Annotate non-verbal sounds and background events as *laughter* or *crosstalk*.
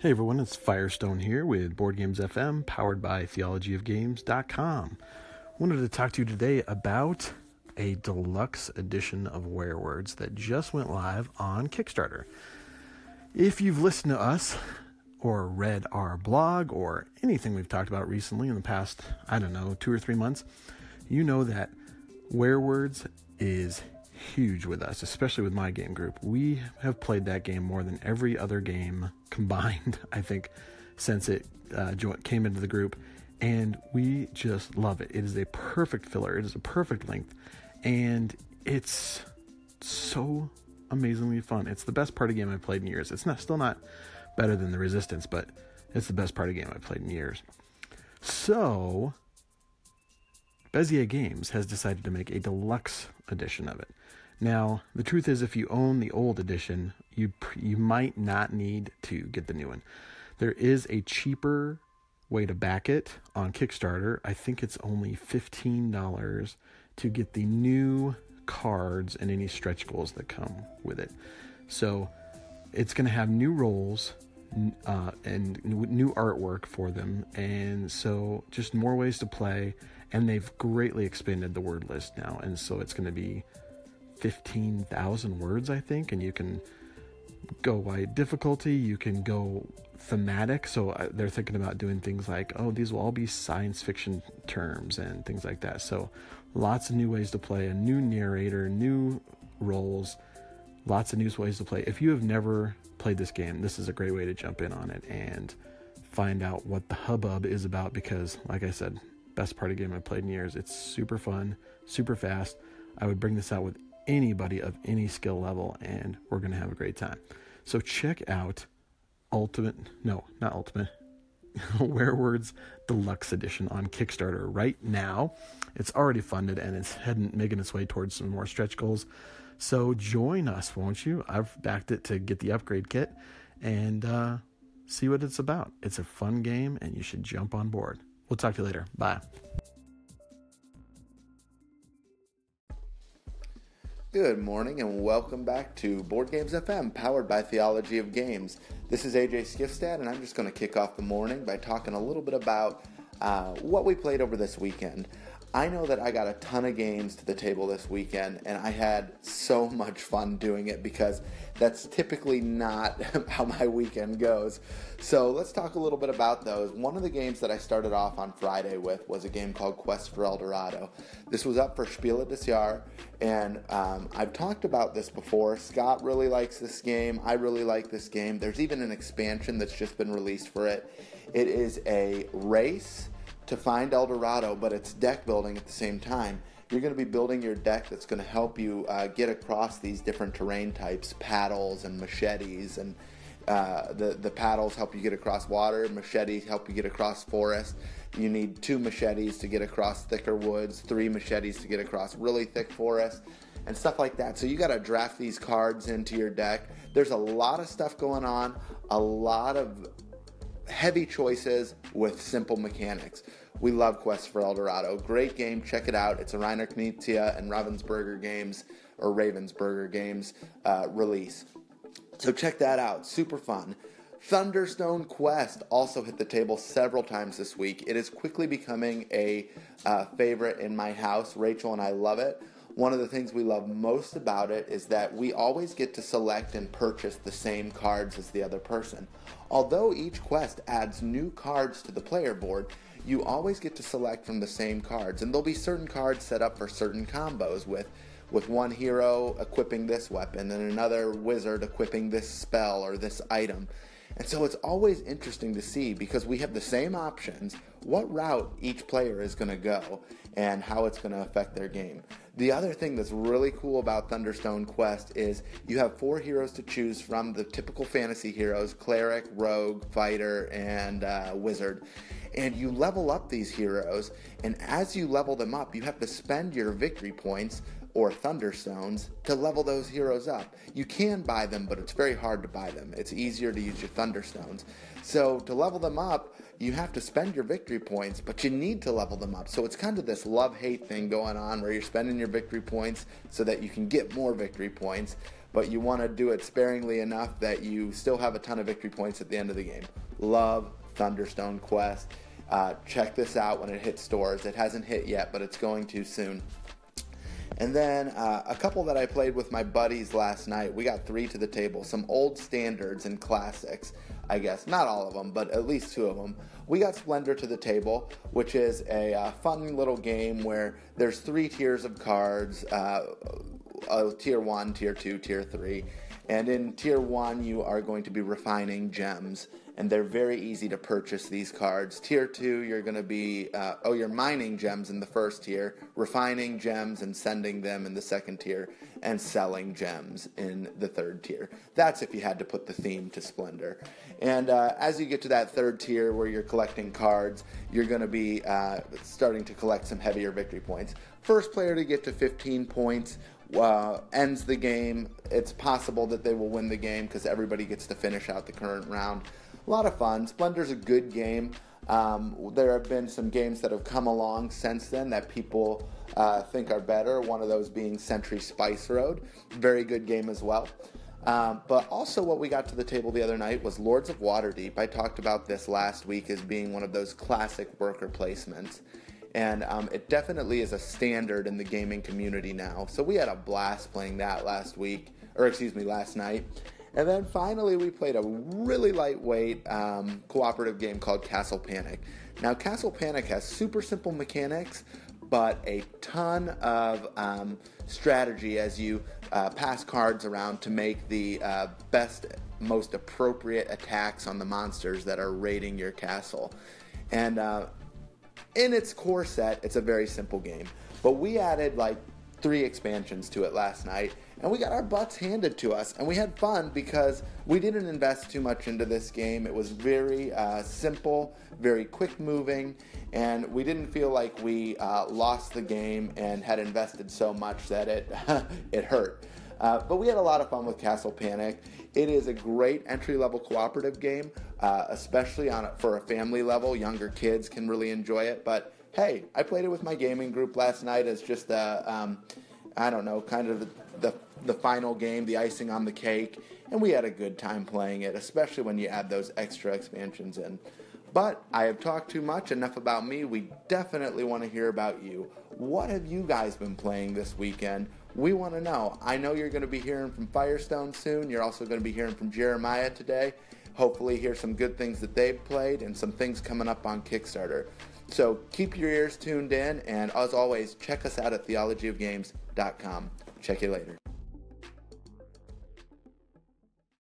Hey everyone, it's Firestone here with Board Games FM, powered by theologyofgames.com. Wanted to talk to you today about a deluxe edition of Werewords that just went live on Kickstarter. If you've listened to us or read our blog or anything we've talked about recently in the past, I don't know, two or three months, you know that Werewords is huge with us, especially with my game group. We have played that game more than every other game *laughs* combined, I think, since it uh, came into the group. And we just love it. It is a perfect filler, it is a perfect length, and it's so amazingly fun. It's the best party game I've played in years. It's not still not better than the Resistance, but it's the best party game I've played in years. So, Bezier Games has decided to make a deluxe edition of it. Now, the truth is, if you own the old edition, you you might not need to get the new one. There is a cheaper way to back it on Kickstarter. I think it's only fifteen dollars to get the new cards and any stretch goals that come with it. So it's going to have new roles uh, and new artwork for them, and so just more ways to play. And they've greatly expanded the word list now, and so it's going to be 15,000 words, I think, and you can go by difficulty, you can go thematic. So uh, they're thinking about doing things like, oh, these will all be science fiction terms and things like that. So lots of new ways to play, a new narrator, new roles, lots of new ways to play. If you have never played this game, this is a great way to jump in on it and find out what the hubbub is about because, like I said, best party game I've played in years. It's super fun, super fast. I would bring this out with anybody of any skill level, and we're going to have a great time. So check out Ultimate, no, not Ultimate, *laughs* Werewords Deluxe Edition on Kickstarter right now. It's already funded and it's heading, making its way towards some more stretch goals. So join us, won't you? I've backed it to get the upgrade kit and uh, see what it's about. It's a fun game and you should jump on board. We'll talk to you later. Bye. Good morning and welcome back to Board Games FM, powered by Theology of Games. This is AJ Skifstad, and I'm just going to kick off the morning by talking a little bit about uh, what we played over this weekend. I know that I got a ton of games to the table this weekend, and I had so much fun doing it because that's typically not *laughs* how my weekend goes. So let's talk a little bit about those. One of the games that I started off on Friday with was a game called Quest for El Dorado. This was up for Spiel des Jahres, and um, I've talked about this before. Scott really likes this game. I really like this game. There's even an expansion that's just been released for it. It is a race to find El Dorado, but it's deck building at the same time. You're going to be building your deck that's going to help you uh, get across these different terrain types, paddles and machetes, and uh, the the paddles help you get across water. Machetes help you get across forest. You need two machetes to get across thicker woods, three machetes to get across really thick forest, and stuff like that. So you got to draft these cards into your deck. There's a lot of stuff going on, a lot of heavy choices with simple mechanics. We love Quest for El Dorado. Great game. Check it out. It's a Reiner Knizia and Ravensburger Games or Ravensburger Games uh, release. So check that out. Super fun. Thunderstone Quest also hit the table several times this week. It is quickly becoming a uh, favorite in my house. Rachel and I love it. One of the things we love most about it is that we always get to select and purchase the same cards as the other person. Although each quest adds new cards to the player board, you always get to select from the same cards, and there'll be certain cards set up for certain combos with with one hero equipping this weapon and another wizard equipping this spell or this item. And so it's always interesting to see because we have the same options, what route each player is going to go and how it's going to affect their game. The other thing that's really cool about Thunderstone Quest is you have four heroes to choose from the typical fantasy heroes cleric, rogue, fighter, and uh, wizard. And you level up these heroes, and as you level them up, you have to spend your victory points or Thunderstones to level those heroes up. You can buy them, but it's very hard to buy them. It's easier to use your Thunderstones. So to level them up, you have to spend your victory points, but you need to level them up. So it's kind of this love hate thing going on where you're spending your victory points so that you can get more victory points. but you want to do it sparingly enough that you still have a ton of victory points at the end of the game. Love Thunderstone Quest. Uh, check this out when it hits stores. It hasn't hit yet, but it's going to soon. And then uh, a couple that I played with my buddies last night. We got three to the table. Some old standards and classics, I guess. Not all of them, but at least two of them. We got Splendor to the table, which is a uh, fun little game where there's three tiers of cards uh, tier one, tier two, tier three. And in tier one, you are going to be refining gems and they're very easy to purchase these cards. Tier 2, you're going to be, uh, oh, you're mining gems in the first tier, refining gems and sending them in the second tier, and selling gems in the third tier. That's if you had to put the theme to Splendor. And uh, as you get to that third tier where you're collecting cards, you're going to be uh, starting to collect some heavier victory points. First player to get to 15 points uh, ends the game. It's possible that they will win the game because everybody gets to finish out the current round a lot of fun. Splendor's a good game. Um, there have been some games that have come along since then that people uh, think are better. One of those being Century Spice Road, very good game as well. Um, but also, what we got to the table the other night was Lords of Waterdeep. I talked about this last week as being one of those classic worker placements. And um, it definitely is a standard in the gaming community now. So we had a blast playing that last week, or excuse me, last night. And then finally, we played a really lightweight um, cooperative game called Castle Panic. Now, Castle Panic has super simple mechanics, but a ton of um, strategy as you uh, pass cards around to make the uh, best, most appropriate attacks on the monsters that are raiding your castle. And uh, in its core set, it's a very simple game. But we added like three expansions to it last night, and we got our butts handed to us, and we had fun because we didn't invest too much into this game. It was very uh, simple, very quick moving, and we didn't feel like we uh, lost the game and had invested so much that it *laughs* it hurt. Uh, but we had a lot of fun with Castle Panic. It is a great entry level cooperative game, uh, especially on for a family level. Younger kids can really enjoy it, but hey, I played it with my gaming group last night as just a, um, I don't know, kind of the, the, the final game, the icing on the cake, and we had a good time playing it, especially when you add those extra expansions in. But I have talked too much, enough about me. We definitely want to hear about you. What have you guys been playing this weekend? We want to know. I know you're going to be hearing from Firestone soon. You're also going to be hearing from Jeremiah today. Hopefully, hear some good things that they've played and some things coming up on Kickstarter. So keep your ears tuned in, and as always, check us out at theologyofgames.com. Check you later.